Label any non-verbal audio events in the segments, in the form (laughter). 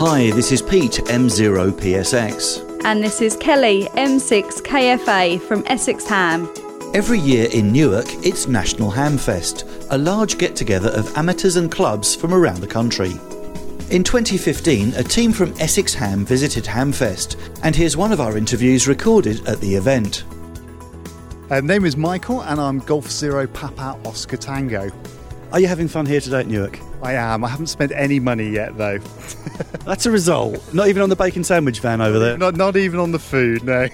Hi, this is Pete, M0PSX. And this is Kelly, M6KFA from Essex Ham. Every year in Newark, it's National Ham Fest, a large get together of amateurs and clubs from around the country. In 2015, a team from Essex Ham visited Hamfest, and here's one of our interviews recorded at the event. Uh, name is Michael, and I'm Golf Zero Papa Oscar Tango. Are you having fun here today at Newark? I am. I haven't spent any money yet, though. (laughs) That's a result. Not even on the bacon sandwich van over there. Not, not even on the food, no.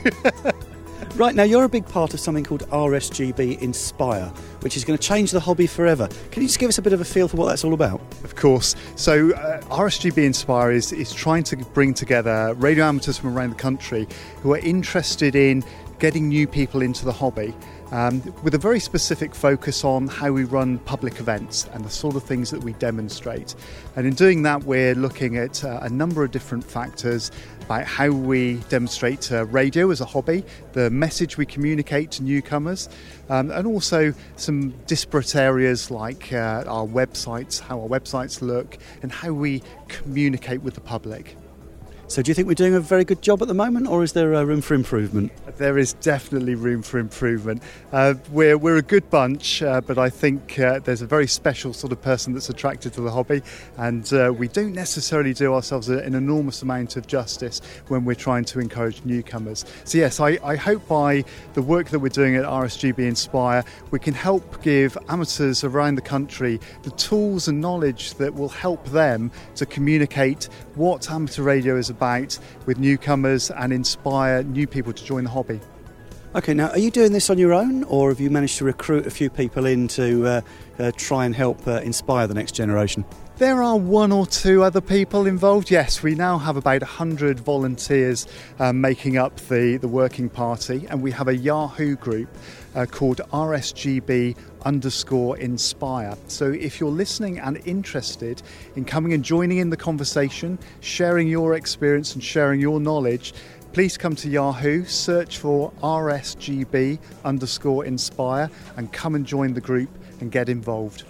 (laughs) right, now you're a big part of something called RSGB Inspire, which is going to change the hobby forever. Can you just give us a bit of a feel for what that's all about? Of course. So, uh, RSGB Inspire is, is trying to bring together radio amateurs from around the country who are interested in getting new people into the hobby um, with a very specific focus on how we run public events and the sort of things that we demonstrate. And in doing that, we're looking at uh, a number of different factors about how we demonstrate uh, radio as a hobby, the message we communicate to newcomers, um, and also some disparate areas like uh, our websites, how our websites look, and how we communicate with the public. So, do you think we're doing a very good job at the moment, or is there uh, room for improvement? There is definitely room for improvement. Uh, we're, we're a good bunch, uh, but I think uh, there's a very special sort of person that's attracted to the hobby, and uh, we don't necessarily do ourselves an enormous amount of justice when we're trying to encourage newcomers. So, yes, I, I hope by the work that we're doing at RSGB Inspire, we can help give amateurs around the country the tools and knowledge that will help them to communicate what amateur radio is about with newcomers and inspire new people to join the hobby. Okay, now are you doing this on your own, or have you managed to recruit a few people in to uh, uh, try and help uh, inspire the next generation? There are one or two other people involved. Yes, we now have about 100 volunteers um, making up the, the working party, and we have a Yahoo group uh, called RSGB underscore inspire. So if you're listening and interested in coming and joining in the conversation, sharing your experience and sharing your knowledge, please come to Yahoo, search for RSGB underscore inspire, and come and join the group and get involved.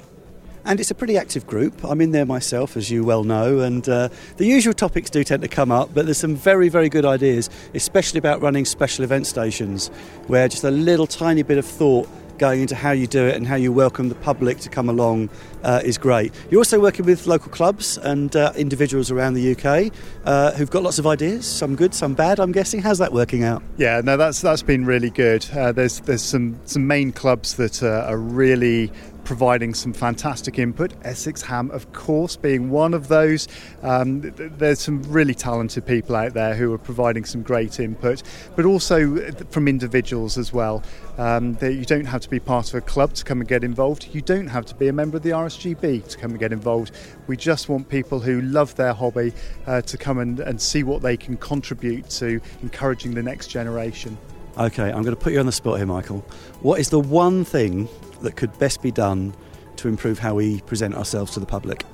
And it's a pretty active group. I'm in there myself, as you well know, and uh, the usual topics do tend to come up, but there's some very, very good ideas, especially about running special event stations, where just a little tiny bit of thought going into how you do it and how you welcome the public to come along uh, is great. You're also working with local clubs and uh, individuals around the UK uh, who've got lots of ideas, some good, some bad. I'm guessing. How's that working out? Yeah, no, that's that's been really good. Uh, there's there's some some main clubs that are really providing some fantastic input. Essex Ham, of course, being one of those. Um, there's some really talented people out there who are providing some great input, but also from individuals as well. Um, you don't have to be part of a club to come and get involved. You don't have to be a member of the RSGB to come and get involved. We just want people who love their hobby uh, to come and, and see what they can contribute to encouraging the next generation. Okay, I'm going to put you on the spot here, Michael. What is the one thing that could best be done to improve how we present ourselves to the public?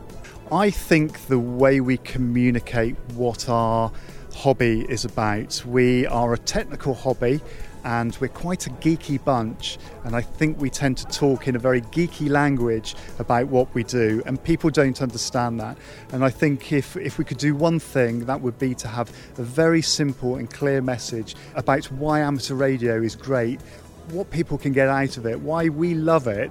I think the way we communicate what our hobby is about. We are a technical hobby and we're quite a geeky bunch and I think we tend to talk in a very geeky language about what we do and people don't understand that and I think if, if we could do one thing that would be to have a very simple and clear message about why amateur radio is great what people can get out of it, why we love it,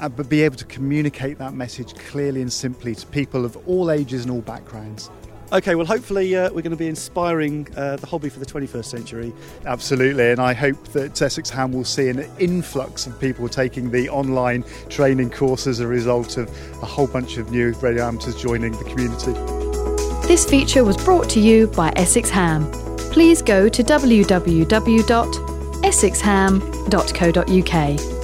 uh, but be able to communicate that message clearly and simply to people of all ages and all backgrounds. Okay, well, hopefully, uh, we're going to be inspiring uh, the hobby for the 21st century. Absolutely, and I hope that Essex Ham will see an influx of people taking the online training course as a result of a whole bunch of new radio amateurs joining the community. This feature was brought to you by Essex Ham. Please go to www essexham.co.uk.